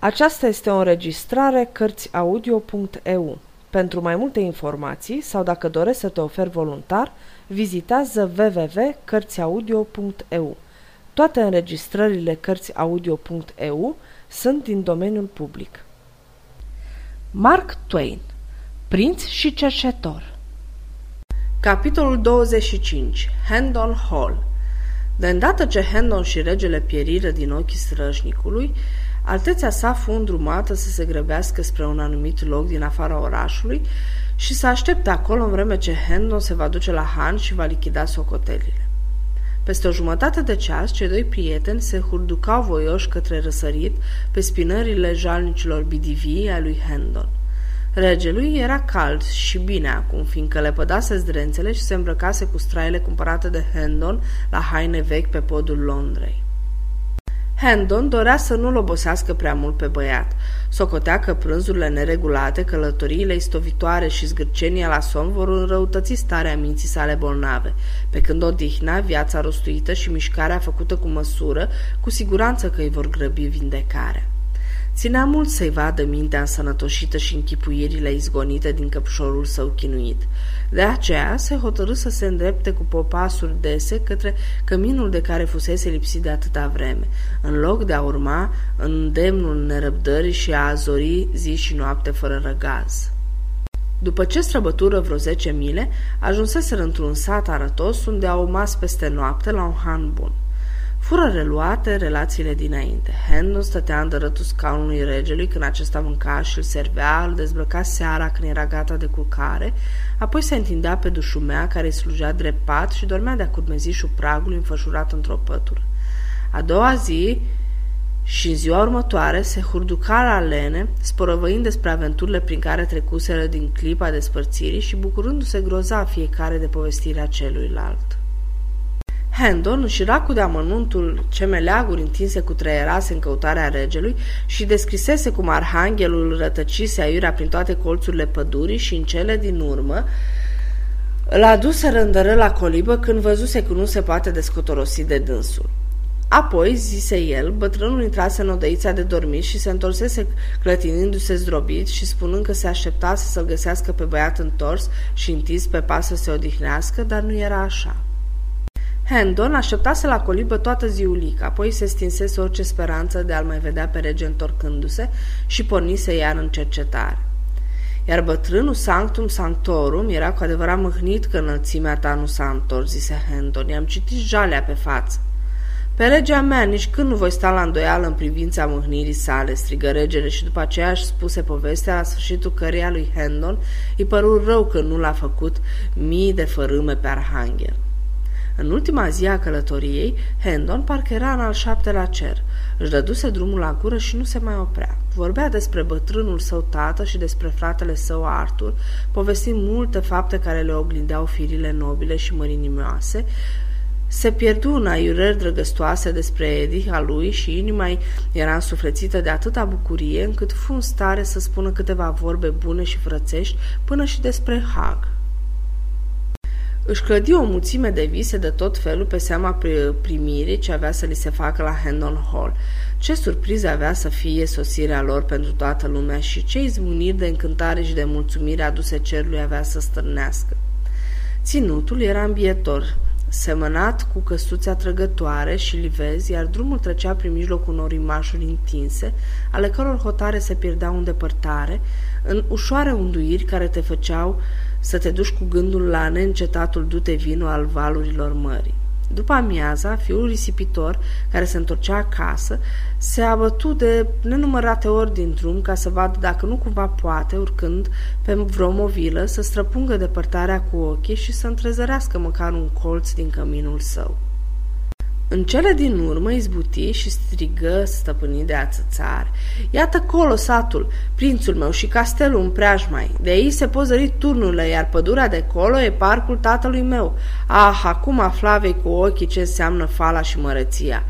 Aceasta este o înregistrare Cărțiaudio.eu. Pentru mai multe informații sau dacă dorești să te oferi voluntar, vizitează www.cărțiaudio.eu. Toate înregistrările Cărțiaudio.eu sunt din domeniul public. Mark Twain Prinț și cercetor Capitolul 25 Hendon Hall De îndată ce Hendon și regele pieriră din ochii străjnicului, Altețea sa fu îndrumată să se grăbească spre un anumit loc din afara orașului și să aștepte acolo în vreme ce Hendon se va duce la Han și va lichida socotelile. Peste o jumătate de ceas, cei doi prieteni se hurducau voioși către răsărit pe spinările jalnicilor bidivii ai lui Hendon. Regelui era cald și bine acum, fiindcă le pădase zdrențele și se îmbrăcase cu straile cumpărate de Hendon la haine vechi pe podul Londrei. Hendon dorea să nu-l obosească prea mult pe băiat. Socotea că prânzurile neregulate, călătoriile istovitoare și zgârcenia la somn vor înrăutăți starea minții sale bolnave, pe când odihna, viața rostuită și mișcarea făcută cu măsură, cu siguranță că îi vor grăbi vindecarea. Ținea mult să-i vadă mintea însănătoșită și închipuirile izgonite din căpșorul său chinuit. De aceea se hotărâ să se îndrepte cu popasuri dese către căminul de care fusese lipsit de atâta vreme, în loc de a urma în demnul nerăbdării și a azori zi și noapte fără răgaz. După ce străbătură vreo zece mile, ajunseseră într-un sat arătos unde au mas peste noapte la un han bun. Fură reluate relațiile dinainte. Hendon stătea în dărătul scaunului regelui când acesta mânca și îl servea, îl dezbrăca seara când era gata de culcare, apoi se întindea pe dușumea care îi slujea drept pat și dormea de-a curmezișul pragului înfășurat într-o pătură. A doua zi și în ziua următoare se hurduca la lene, sporăvăind despre aventurile prin care trecuseră din clipa despărțirii și bucurându-se groza fiecare de povestirea celuilalt. Hendon își racu de amănuntul ce meleaguri întinse cu trăierase în căutarea regelui și descrisese cum arhanghelul rătăcise aiurea prin toate colțurile pădurii și în cele din urmă îl aduse rândără la colibă când văzuse că nu se poate descotorosi de dânsul. Apoi, zise el, bătrânul intrase în odăița de dormit și se întorsese clătinindu-se zdrobit și spunând că se aștepta să-l găsească pe băiat întors și întins pe pas să se odihnească, dar nu era așa. Hendon așteptase la colibă toată ziulica, apoi se stinsese orice speranță de a-l mai vedea pe rege întorcându-se și pornise iar în cercetare. Iar bătrânul Sanctum Sanctorum era cu adevărat mâhnit că înălțimea ta nu s-a întors, zise Hendon. I-am citit jalea pe față. Pe regea mea, nici când nu voi sta la îndoială în privința mâhnirii sale, strigă regele și după aceea își spuse povestea la sfârșitul căreia lui Hendon îi păru rău că nu l-a făcut mii de fărâme pe arhanghel. În ultima zi a călătoriei, Hendon parcă era în al șaptelea cer. Își dăduse drumul la gură și nu se mai oprea. Vorbea despre bătrânul său tată și despre fratele său Arthur, povestind multe fapte care le oglindeau firile nobile și mărinimioase, se pierdu în aiurări drăgăstoase despre Eddie, a lui și inima era însuflețită de atâta bucurie încât fu în stare să spună câteva vorbe bune și frățești până și despre Hag. Își clădi o mulțime de vise de tot felul pe seama primirii ce avea să li se facă la Hendon Hall. Ce surpriză avea să fie sosirea lor pentru toată lumea și ce izbuniri de încântare și de mulțumire aduse cerului avea să stârnească. Ținutul era îmbietor, semănat cu căsuțe atrăgătoare și livezi, iar drumul trecea prin mijlocul unor imașuri întinse, ale căror hotare se pierdeau în depărtare, în ușoare unduiri care te făceau să te duci cu gândul la neîncetatul dute vino al valurilor mării. După amiaza, fiul risipitor, care se întorcea acasă, se abătu de nenumărate ori din drum ca să vadă dacă nu cumva poate, urcând pe vreo movilă, să străpungă depărtarea cu ochii și să întrezărească măcar un colț din căminul său. În cele din urmă izbuti și strigă stăpânit de ațățare. Iată colo satul, prințul meu și castelul în preajmai. De aici se pot zări turnurile, iar pădurea de colo e parcul tatălui meu. Ah, acum aflavei cu ochii ce înseamnă fala și mărăția.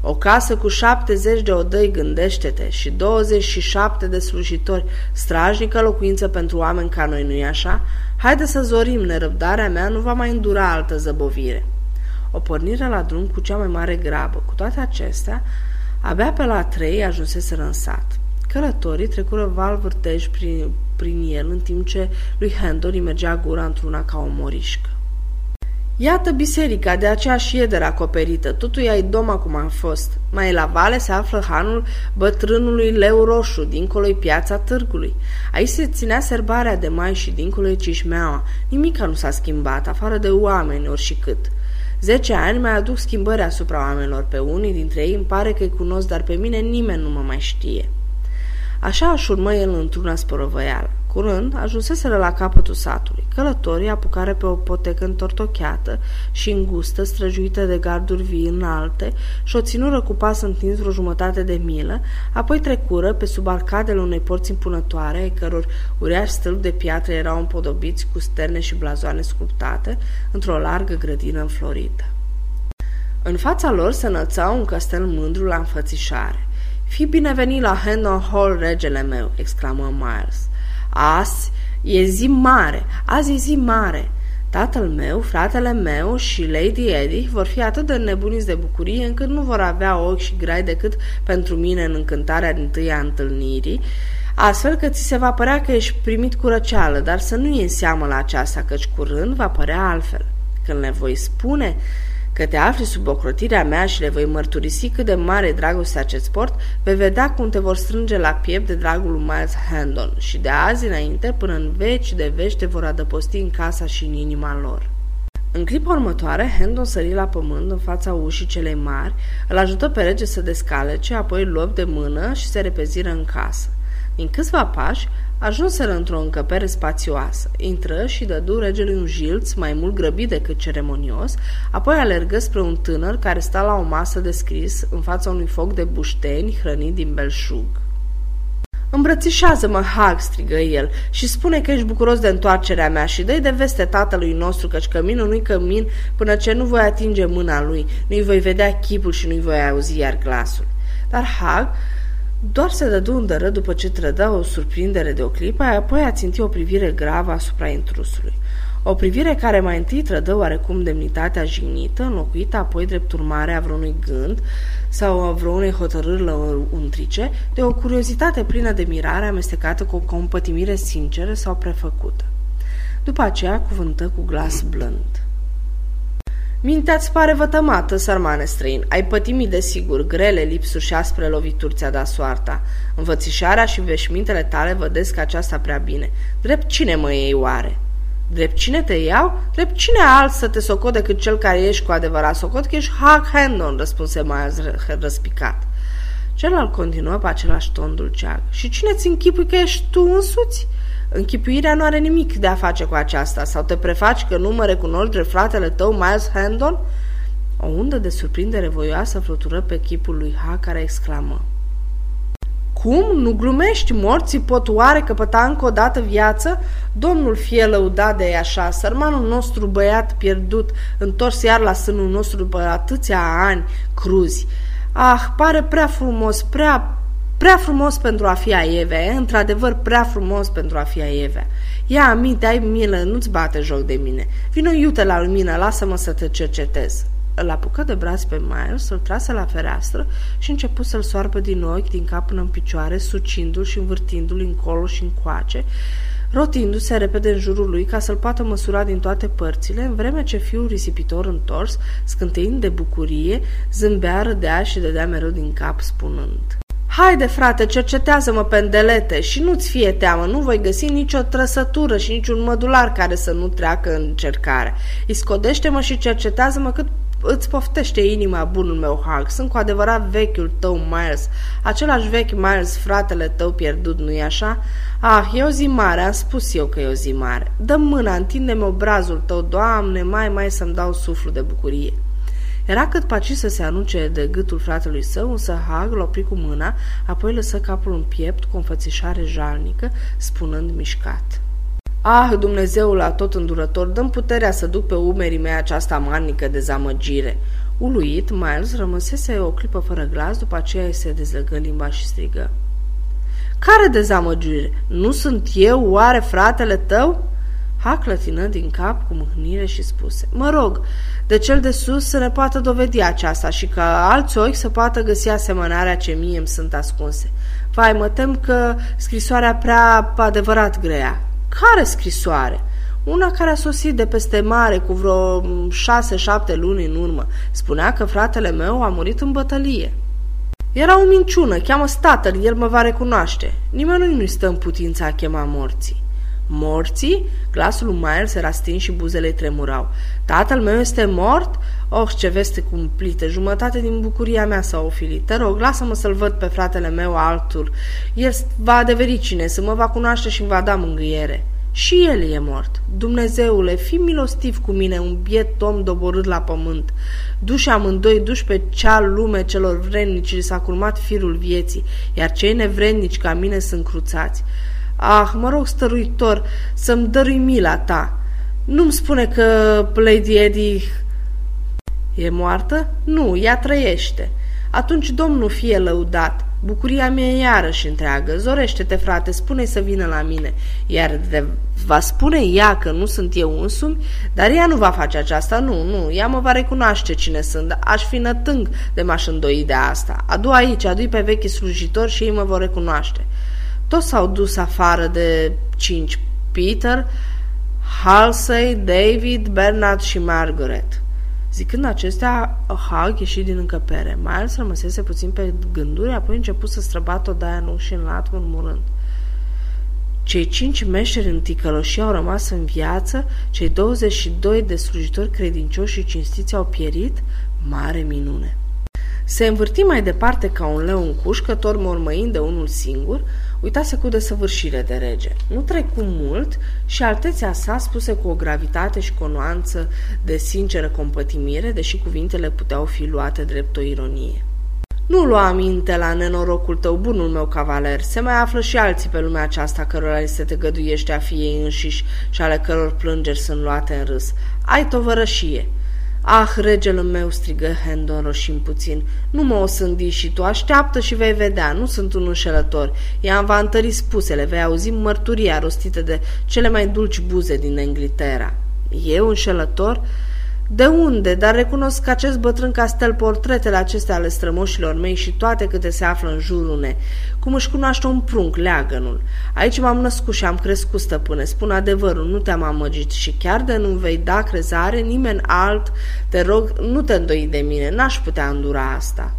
O casă cu șaptezeci de odăi, gândește-te, și 27 de slujitori, strajnică locuință pentru oameni ca noi, nu-i așa? Haide să zorim, nerăbdarea mea nu va mai îndura altă zăbovire o pornire la drum cu cea mai mare grabă. Cu toate acestea, abia pe la trei ajunseseră în sat. Călătorii trecură val vârtej prin, prin el, în timp ce lui Handon îi mergea gura într-una ca o morișcă. Iată biserica, de aceea și edera acoperită. Totul e doma cum a fost. Mai la vale se află hanul bătrânului Leu Roșu, dincolo piața târgului. Aici se ținea serbarea de mai și dincolo e cișmeaua. Nimica nu s-a schimbat, afară de oameni, ori și cât. Zece ani mai aduc schimbări asupra oamenilor. Pe unii dintre ei îmi pare că-i cunosc, dar pe mine nimeni nu mă mai știe. Așa își urmă el într-una sporovăială. Curând, ajunseseră la capătul satului. Călătorii apucare pe o potecă întortocheată și îngustă, străjuită de garduri vii înalte, și o ținură cu pas întins vreo jumătate de milă, apoi trecură pe sub arcadele unei porți impunătoare, ai căror uriași stâlpi de piatră erau împodobiți cu sterne și blazoane sculptate, într-o largă grădină înflorită. În fața lor se înălța un castel mândru la înfățișare. Fii binevenit la Hendon Hall, regele meu!" exclamă Miles. Azi e zi mare, azi e zi mare. Tatăl meu, fratele meu și Lady Eddie vor fi atât de nebuniți de bucurie încât nu vor avea ochi și grai decât pentru mine în încântarea din tâia întâlnirii, astfel că ți se va părea că ești primit cu răceală, dar să nu iei în seamă la aceasta, căci curând va părea altfel. Când le voi spune că te afli sub ocrotirea mea și le voi mărturisi cât de mare dragostea ce-ți port, vei vedea cum te vor strânge la piept de dragul lui Miles Handon și de azi înainte, până în veci de veci, te vor adăposti în casa și în inima lor. În clipa următoare, Hendon sări la pământ în fața ușii celei mari, îl ajută pe rege să descalece, apoi îl luă de mână și se repeziră în casă. Din câțiva pași, Ajunseră într-o încăpere spațioasă. Intră și dădu regelui un jilț mai mult grăbit decât ceremonios, apoi alergă spre un tânăr care sta la o masă de scris în fața unui foc de bușteni hrănit din belșug. Îmbrățișează-mă, Hag, strigă el, și spune că ești bucuros de întoarcerea mea și dă de veste tatălui nostru, căci căminul nu-i cămin până ce nu voi atinge mâna lui, nu-i voi vedea chipul și nu-i voi auzi iar glasul. Dar Hag doar se dădu îndără după ce trădă o surprindere de o clipă, apoi a țintit o privire gravă asupra intrusului. O privire care mai întâi trădă oarecum demnitatea jignită, înlocuită apoi drept urmare a vreunui gând sau a vreunei hotărâri lăuntrice, de o curiozitate plină de mirare amestecată cu o compătimire sinceră sau prefăcută. După aceea cuvântă cu glas blând. Mintea-ți pare vătămată, sărmane străin. Ai pătimit de sigur, grele lipsuri și aspre lovituri ți-a dat soarta. Învățișarea și veșmintele tale vădesc aceasta prea bine. Drept cine mă iei oare? Drept cine te iau? Drept cine alt să te socot decât cel care ești cu adevărat socot? Că ești Hag Hendon, răspunse mai răspicat. Celălalt continuă pe același ton dulceag. Și cine ți închipui că ești tu însuți? Închipuirea nu are nimic de a face cu aceasta. Sau te prefaci că nu mă recunoști drept fratele tău, Miles Handon? O undă de surprindere voioasă flutură pe chipul lui Ha, care exclamă. Cum? Nu glumești? Morții pot oare căpăta încă o dată viață? Domnul fie lăudat de așa, sărmanul nostru băiat pierdut, întors iar la sânul nostru după atâția ani cruzi. Ah, pare prea frumos, prea, Prea frumos pentru a fi a Eve, într-adevăr prea frumos pentru a fi a Eve. Ia aminte, ai milă, nu-ți bate joc de mine. Vino iute la lumină, lasă-mă să te cercetez. Îl apucă de braț pe Miles, îl trase la fereastră și începu să-l soarbă din ochi, din cap până în picioare, sucindu-l și învârtindu-l încolo și încoace, rotindu-se repede în jurul lui ca să-l poată măsura din toate părțile, în vreme ce fiul risipitor întors, scânteind de bucurie, zâmbea, râdea și dădea mereu din cap, spunând Haide, frate, cercetează-mă pendelete și nu-ți fie teamă, nu voi găsi nicio trăsătură și niciun mădular care să nu treacă în cercare. Iscodește-mă și cercetează-mă cât îți poftește inima bunul meu Hulk. Sunt cu adevărat vechiul tău Miles, același vechi Miles, fratele tău pierdut, nu-i așa? Ah, e o zi mare, am spus eu că e o zi mare. Dă mâna, întinde-mi obrazul tău, Doamne, mai, mai să-mi dau suflu de bucurie. Era cât paci să se anunce de gâtul fratelui său, însă Hag l opri cu mâna, apoi lăsă capul în piept cu o înfățișare jalnică, spunând mișcat. Ah, Dumnezeul la tot îndurător, dăm puterea să duc pe umerii mei această amarnică dezamăgire. Uluit, Miles rămăsese o clipă fără glas, după aceea se dezlegă limba și strigă. Care dezamăgire? Nu sunt eu, oare fratele tău? Ha clătină din cap cu mâhnire și spuse, Mă rog, de cel de sus să ne poată dovedi aceasta și că alți ochi să poată găsi asemănarea ce mie îmi sunt ascunse. Vai, mă tem că scrisoarea prea adevărat grea. Care scrisoare? Una care a sosit de peste mare cu vreo șase-șapte luni în urmă. Spunea că fratele meu a murit în bătălie. Era o minciună, cheamă tatăl, el mă va recunoaște. Nimeni nu-i stă în putința a chema morții. Morții? Glasul lui Miles era stins și buzele tremurau. Tatăl meu este mort? Oh, ce veste cumplită! Jumătate din bucuria mea s-a ofilit. Te rog, lasă-mă să-l văd pe fratele meu altul. El va adeveri cine, să mă va cunoaște și îmi va da mângâiere. Și el e mort. Dumnezeule, fi milostiv cu mine, un biet om doborât la pământ. Duși amândoi, duși pe cea lume celor vrednici, li s-a culmat firul vieții, iar cei nevrednici ca mine sunt cruțați. Ah, mă rog, stăruitor, să-mi dărui mila ta. Nu-mi spune că Lady Eddie e moartă? Nu, ea trăiește. Atunci Domnul fie lăudat. Bucuria mea e iarăși întreagă. Zorește-te, frate, spune să vină la mine. Iar de va spune ea că nu sunt eu însumi, dar ea nu va face aceasta, nu, nu, ea mă va recunoaște cine sunt, aș fi nătâng de m-aș îndoi de asta. Adu aici, adu pe vechi slujitori și ei mă vor recunoaște. Toți s-au dus afară de cinci, Peter, Halsey, David, Bernard și Margaret. Zicând acestea, Hag ieși din încăpere. Miles rămăsese puțin pe gânduri, apoi început să străbată odaia nu și în lat, murmurând. Cei cinci meșteri în ticăloșie au rămas în viață, cei 22 de slujitori credincioși și cinstiți au pierit, mare minune. Se învârti mai departe ca un leu în cușcă, tot mormăind de unul singur, uitase cu desăvârșire de rege. Nu trecu mult și altețea sa spuse cu o gravitate și cu o nuanță de sinceră compătimire, deși cuvintele puteau fi luate drept o ironie. Nu lua aminte la nenorocul tău, bunul meu cavaler. Se mai află și alții pe lumea aceasta cărora li se te găduiește a fi ei înșiși și ale căror plângeri sunt luate în râs. Ai tovărășie. Ah, regele meu, strigă Hendon roșim puțin, nu mă o sândi și tu, așteaptă și vei vedea, nu sunt un înșelător. I-am va întări spusele, vei auzi mărturia rostită de cele mai dulci buze din Anglictera. Eu înșelător? De unde? Dar recunosc că acest bătrân castel, portretele acestea ale strămoșilor mei și toate câte se află în jurul ne, cum își cunoaște un prunc, leagănul. Aici m-am născut și am crescut, stăpâne, spun adevărul, nu te-am amăgit și chiar de nu vei da crezare nimeni alt, te rog, nu te îndoi de mine, n-aș putea îndura asta.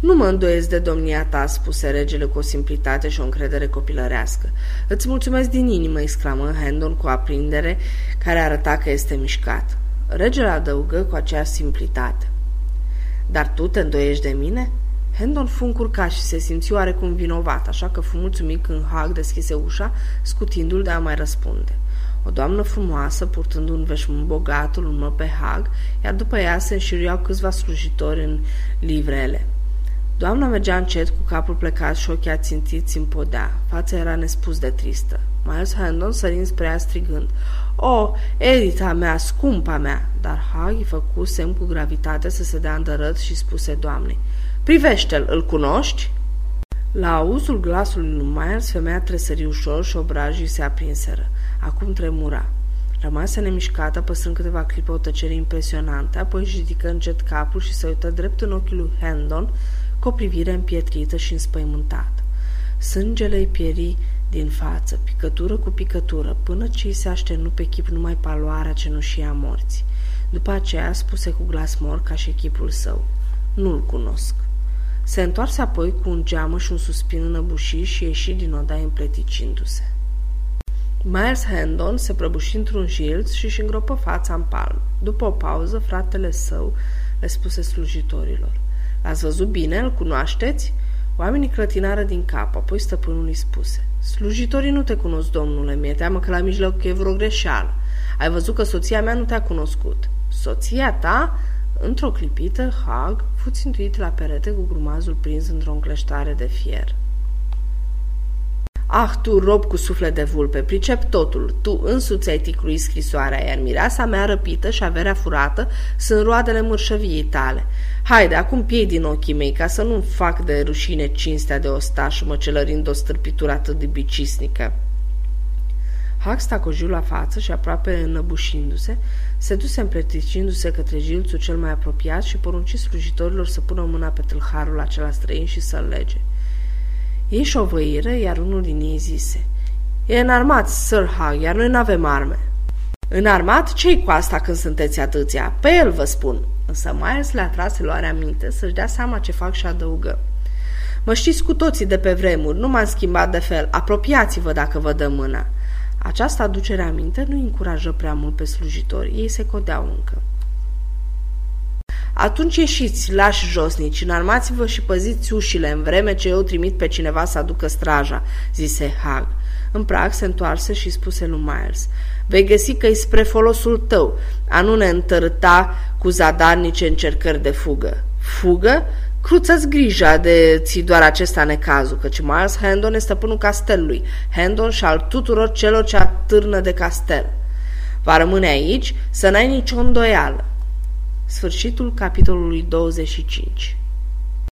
Nu mă îndoiesc de domnia ta, spuse regele cu o simplitate și o încredere copilărească. Îți mulțumesc din inimă, exclamă Hendon cu aprindere, care arăta că este mișcat. Regele adăugă cu aceeași simplitate. Dar tu te îndoiești de mine? Hendon fu încurcat și se simți oarecum vinovat, așa că fu mulțumit când Hag deschise ușa, scutindu-l de a mai răspunde. O doamnă frumoasă, purtând un veșmânt bogat, îl urmă pe Hag, iar după ea se înșiriau câțiva slujitori în livrele. Doamna mergea încet, cu capul plecat și ochii ațintiți în podea. Fața era nespus de tristă. Miles Hendon sărind spre ea strigând, O, Edita mea, scumpa mea! Dar Hag îi făcu semn cu gravitate să se dea îndărât și spuse doamnei, Privește-l, îl cunoști? La auzul glasului lui Miles, femeia tresări ușor și obrajii se aprinseră. Acum tremura. Rămase nemișcată, păstrând câteva clipe o tăcere impresionantă, apoi își ridică încet capul și se uită drept în ochii lui Hendon cu o privire împietrită și înspăimântată. Sângele îi pieri din față, picătură cu picătură, până ce îi se așternu pe chip numai paloarea cenușii a morții. După aceea spuse cu glas mor ca și chipul său. Nu-l cunosc. Se întoarse apoi cu un geamă și un suspin înăbușit și ieși din odaie împleticindu-se. Miles Hendon se prăbuși într-un jilț și își îngropă fața în palm. După o pauză, fratele său le spuse slujitorilor. L-ați văzut bine? Îl cunoașteți?" Oamenii clătinară din cap, apoi stăpânul îi spuse. Slujitorii nu te cunosc, domnule, mi-e teamă că la mijloc e vreo greșeală. Ai văzut că soția mea nu te-a cunoscut. Soția ta? Într-o clipită, Hag fu țintuit la perete cu grumazul prins într-o încleștare de fier. Ah, tu, rob cu suflet de vulpe, pricep totul. Tu însuți ai ticluit scrisoarea, iar mireasa mea răpită și averea furată sunt roadele mărșăviei tale. Haide, acum piei din ochii mei, ca să nu fac de rușine cinstea de ostaș, măcelărind o stârpitură atât de bicisnică. Hac stacojiu la față și aproape înăbușindu-se, se duse împleticindu-se către jilțul cel mai apropiat și porunci slujitorilor să pună mâna pe tâlharul acela străin și să-l lege. Ei șovăiră, iar unul din ei zise, E înarmat, Sir Hag, iar noi nu avem arme. Înarmat? Ce-i cu asta când sunteți atâția? Pe el vă spun. Însă Myers le-a tras luarea minte să-și dea seama ce fac și adăugă. Mă știți cu toții de pe vremuri, nu m-am schimbat de fel. Apropiați-vă dacă vă dă mâna. Această aducere aminte nu încurajă prea mult pe slujitori. Ei se codeau încă. Atunci ieșiți, lași josnici, înarmați-vă și păziți ușile în vreme ce eu trimit pe cineva să aducă straja, zise Hag. În prag se întoarse și spuse lui Myers, vei găsi că e spre folosul tău, a nu ne întărâta cu zadarnice încercări de fugă. Fugă? Cruță-ți grija de ți doar acesta necazul, căci Miles Hendon e stăpânul castelului, Hendon și al tuturor celor ce atârnă de castel. Va rămâne aici să n-ai nicio îndoială. Sfârșitul capitolului 25